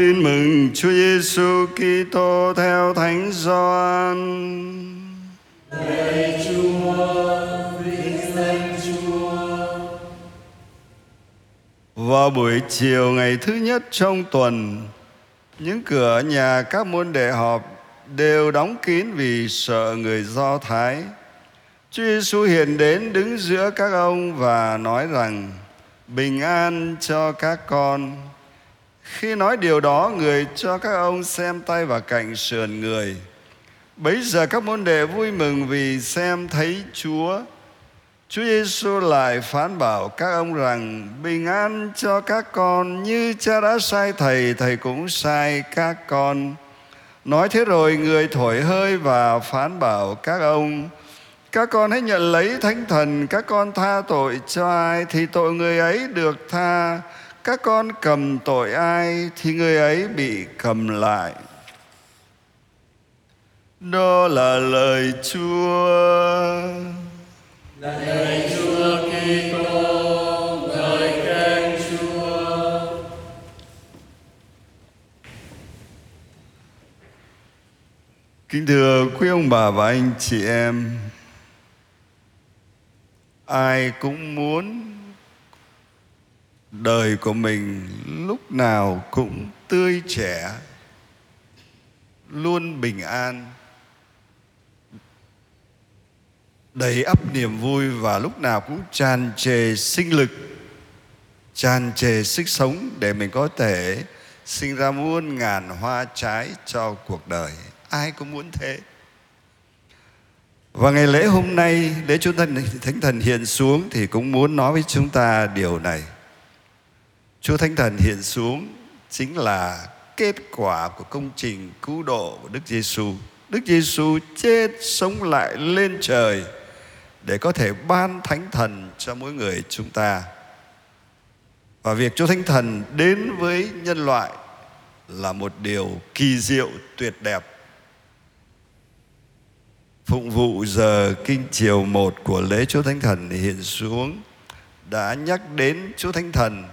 Tin mừng Chúa Giêsu Kitô theo Thánh Gioan. Lạy Chúa, vinh danh Chúa. Vào buổi chiều ngày thứ nhất trong tuần, những cửa nhà các môn đệ họp đều đóng kín vì sợ người Do Thái. Chúa Giêsu hiện đến đứng giữa các ông và nói rằng: Bình an cho các con. Khi nói điều đó, người cho các ông xem tay và cạnh sườn người. Bấy giờ các môn đệ vui mừng vì xem thấy Chúa. Chúa Giêsu lại phán bảo các ông rằng bình an cho các con như cha đã sai thầy, thầy cũng sai các con. Nói thế rồi người thổi hơi và phán bảo các ông các con hãy nhận lấy thánh thần các con tha tội cho ai thì tội người ấy được tha các con cầm tội ai thì người ấy bị cầm lại đó là lời chúa Lạy Chúa Kitô, ngợi khen Chúa. kính thưa quý ông bà và anh chị em ai cũng muốn đời của mình lúc nào cũng tươi trẻ, luôn bình an, đầy ắp niềm vui và lúc nào cũng tràn trề sinh lực, tràn trề sức sống để mình có thể sinh ra muôn ngàn hoa trái cho cuộc đời. Ai cũng muốn thế. Và ngày lễ hôm nay lễ chúng ta thánh thần hiện xuống thì cũng muốn nói với chúng ta điều này chúa thánh thần hiện xuống chính là kết quả của công trình cứu độ của đức giêsu. Đức giêsu chết, sống lại, lên trời để có thể ban thánh thần cho mỗi người chúng ta. Và việc Chúa Thánh Thần đến với nhân loại là một điều kỳ diệu tuyệt đẹp. Phụng vụ giờ kinh chiều một của lễ Chúa Thánh Thần hiện xuống đã nhắc đến Chúa Thánh Thần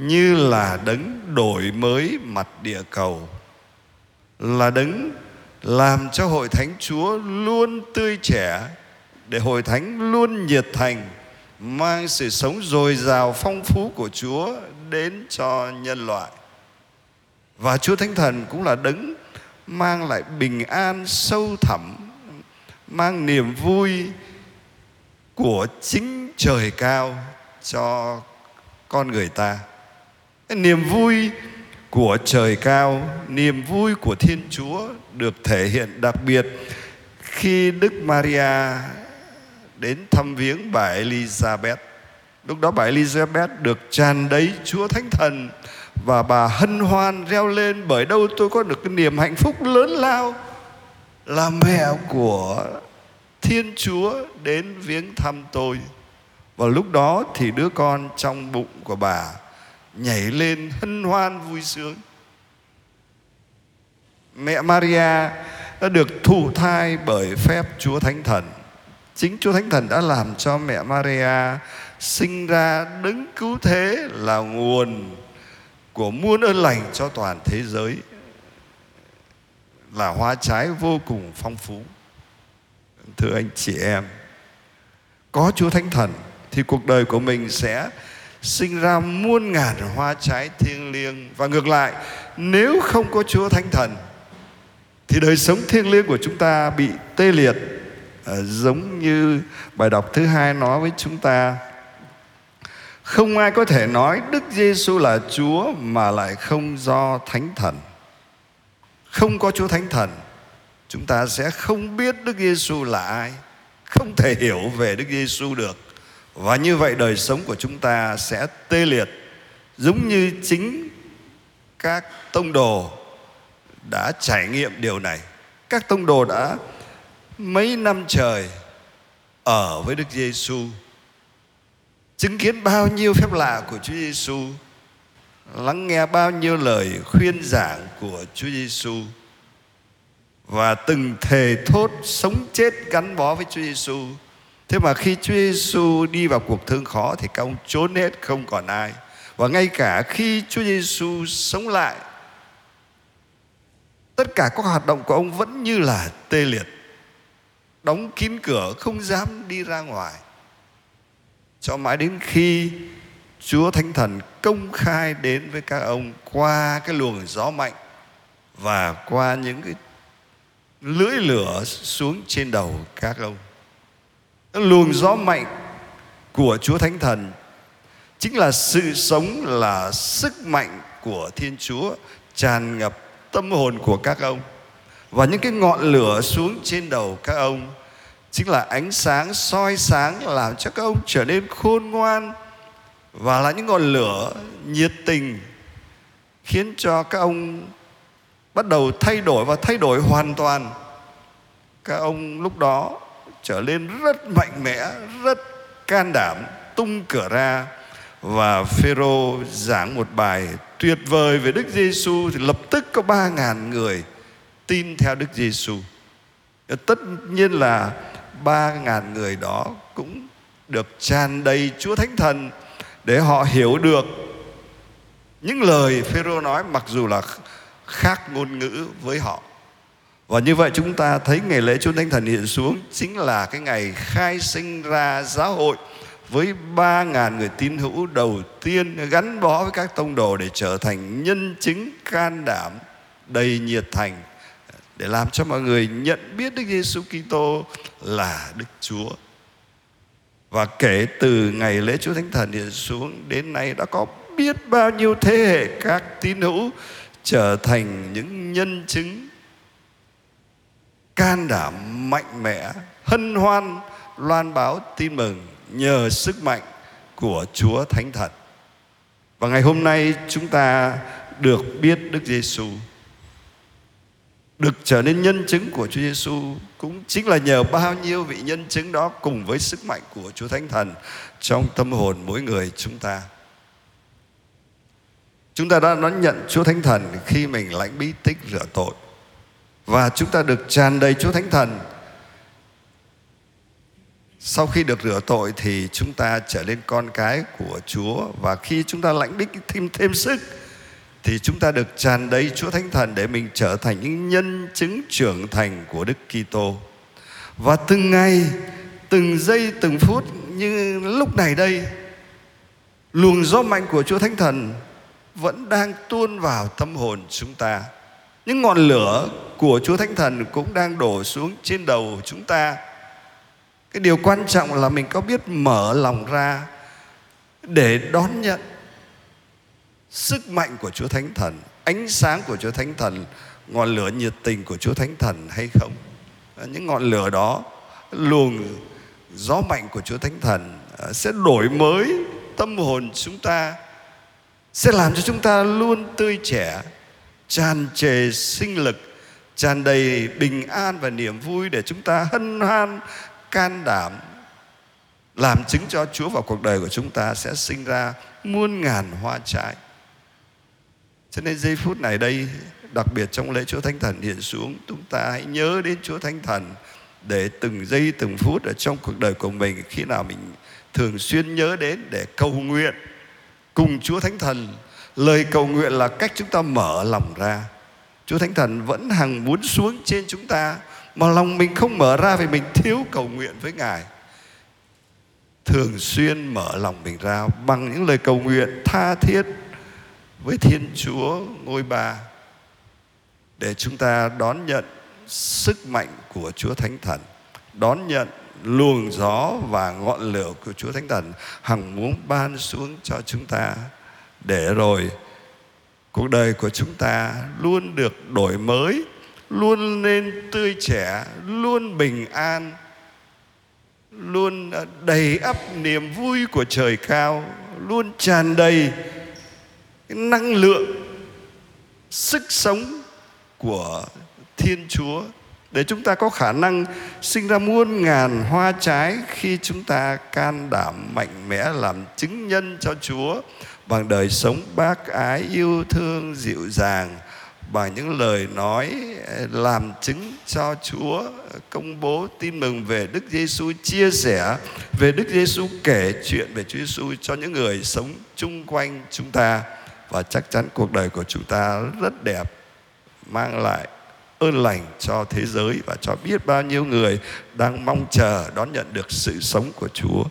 như là đấng đổi mới mặt địa cầu là đấng làm cho hội thánh Chúa luôn tươi trẻ để hội thánh luôn nhiệt thành mang sự sống dồi dào phong phú của Chúa đến cho nhân loại. Và Chúa Thánh Thần cũng là đấng mang lại bình an sâu thẳm, mang niềm vui của chính trời cao cho con người ta. Niềm vui của trời cao, niềm vui của Thiên Chúa được thể hiện đặc biệt khi Đức Maria đến thăm viếng bà Elizabeth. Lúc đó bà Elizabeth được tràn đầy Chúa Thánh Thần và bà hân hoan reo lên bởi đâu tôi có được cái niềm hạnh phúc lớn lao là mẹ của Thiên Chúa đến viếng thăm tôi. Và lúc đó thì đứa con trong bụng của bà nhảy lên hân hoan vui sướng. Mẹ Maria đã được thụ thai bởi phép Chúa Thánh Thần Chính Chúa Thánh Thần đã làm cho mẹ Maria sinh ra đứng cứu thế là nguồn của muôn ơn lành cho toàn thế giới là hoa trái vô cùng phong phú. Thưa anh chị em, có Chúa Thánh Thần thì cuộc đời của mình sẽ sinh ra muôn ngàn hoa trái thiêng liêng và ngược lại nếu không có Chúa Thánh Thần thì đời sống thiêng liêng của chúng ta bị tê liệt à, giống như bài đọc thứ hai nói với chúng ta không ai có thể nói Đức Giêsu là Chúa mà lại không do Thánh Thần. Không có Chúa Thánh Thần, chúng ta sẽ không biết Đức Giêsu là ai, không thể hiểu về Đức Giêsu được. Và như vậy đời sống của chúng ta sẽ tê liệt, giống như chính các tông đồ đã trải nghiệm điều này. Các tông đồ đã mấy năm trời ở với Đức Giêsu chứng kiến bao nhiêu phép lạ của Chúa Giêsu lắng nghe bao nhiêu lời khuyên giảng của Chúa Giêsu và từng thề thốt sống chết gắn bó với Chúa Giêsu. Thế mà khi Chúa Giêsu đi vào cuộc thương khó thì các ông trốn hết, không còn ai. Và ngay cả khi Chúa Giêsu sống lại, tất cả các hoạt động của ông vẫn như là tê liệt đóng kín cửa, không dám đi ra ngoài cho mãi đến khi Chúa Thánh Thần công khai đến với các ông qua cái luồng gió mạnh và qua những cái lưỡi lửa xuống trên đầu các ông. Luồng gió mạnh của Chúa Thánh Thần chính là sự sống là sức mạnh của Thiên Chúa tràn ngập tâm hồn của các ông. Và những cái ngọn lửa xuống trên đầu các ông chính là ánh sáng soi sáng làm cho các ông trở nên khôn ngoan và là những ngọn lửa nhiệt tình khiến cho các ông bắt đầu thay đổi và thay đổi hoàn toàn. Các ông lúc đó trở nên rất mạnh mẽ, rất can đảm, tung cửa ra và Phêrô giảng một bài tuyệt vời về Đức Giêsu thì lập tức có ba ngàn người tin theo Đức Giêsu. Tất nhiên là ba ngàn người đó cũng được tràn đầy Chúa Thánh Thần để họ hiểu được những lời Phêrô nói, mặc dù là khác ngôn ngữ với họ. Và như vậy chúng ta thấy ngày lễ Chúa Thánh Thần hiện xuống chính là cái ngày khai sinh ra giáo hội với ba ngàn người tín hữu đầu tiên gắn bó với các tông đồ để trở thành nhân chứng can đảm, đầy nhiệt thành, để làm cho mọi người nhận biết Đức Giêsu Kitô là Đức Chúa. Và kể từ ngày lễ Chúa Thánh Thần hiện xuống đến nay đã có biết bao nhiêu thế hệ các tín hữu trở thành những nhân chứng can đảm mạnh mẽ, hân hoan, loan báo tin mừng nhờ sức mạnh của Chúa Thánh Thần. Và ngày hôm nay chúng ta được biết Đức Giêsu được trở nên nhân chứng của Chúa Giêsu cũng chính là nhờ bao nhiêu vị nhân chứng đó cùng với sức mạnh của Chúa Thánh Thần trong tâm hồn mỗi người chúng ta. Chúng ta đã đón nhận Chúa Thánh Thần khi mình lãnh bí tích rửa tội và chúng ta được tràn đầy Chúa Thánh Thần sau khi được rửa tội thì chúng ta trở nên con cái của Chúa và khi chúng ta lãnh đích thêm thêm sức thì chúng ta được tràn đầy Chúa Thánh Thần để mình trở thành những nhân chứng trưởng thành của Đức Kitô. Và từng ngày, từng giây, từng phút như lúc này đây, luồng gió mạnh của Chúa Thánh Thần vẫn đang tuôn vào tâm hồn chúng ta. Những ngọn lửa của Chúa Thánh Thần cũng đang đổ xuống trên đầu chúng ta. Cái điều quan trọng là mình có biết mở lòng ra để đón nhận sức mạnh của Chúa Thánh Thần, ánh sáng của Chúa Thánh Thần, ngọn lửa nhiệt tình của Chúa Thánh Thần hay không? Những ngọn lửa đó, luồng gió mạnh của Chúa Thánh Thần à, sẽ đổi mới tâm hồn chúng ta, sẽ làm cho chúng ta luôn tươi trẻ, tràn trề sinh lực, tràn đầy bình an và niềm vui để chúng ta hân hoan, can đảm làm chứng cho Chúa vào cuộc đời của chúng ta sẽ sinh ra muôn ngàn hoa trái. Cho nên giây phút này đây Đặc biệt trong lễ Chúa Thánh Thần hiện xuống Chúng ta hãy nhớ đến Chúa Thánh Thần Để từng giây từng phút Ở trong cuộc đời của mình Khi nào mình thường xuyên nhớ đến Để cầu nguyện cùng Chúa Thánh Thần Lời cầu nguyện là cách chúng ta mở lòng ra. Chúa Thánh Thần vẫn hằng muốn xuống trên chúng ta Mà lòng mình không mở ra Vì mình thiếu cầu nguyện với Ngài. Thường xuyên mở lòng mình ra Bằng những lời cầu nguyện tha thiết với Thiên Chúa ngôi ba để chúng ta đón nhận sức mạnh của Chúa Thánh Thần, đón nhận luồng gió và ngọn lửa của Chúa Thánh Thần hằng muốn ban xuống cho chúng ta để rồi cuộc đời của chúng ta luôn được đổi mới, luôn nên tươi trẻ, luôn bình an, luôn à, đầy ắp niềm vui của trời cao, luôn tràn đầy năng lượng sức sống của thiên chúa để chúng ta có khả năng sinh ra muôn ngàn hoa trái khi chúng ta can đảm mạnh mẽ làm chứng nhân cho chúa bằng đời sống bác ái yêu thương dịu dàng, bằng những lời nói ờ, làm chứng cho Chúa, công bố tin mừng về Đức Giêsu chia sẻ, về Đức Giêsu kể chuyện về Chúa Giêsu cho những người sống chung quanh chúng ta và chắc chắn cuộc đời của chúng ta rất đẹp, mang lại ơn lành cho thế giới và cho biết bao nhiêu người đang mong chờ đón nhận được sự sống của Chúa.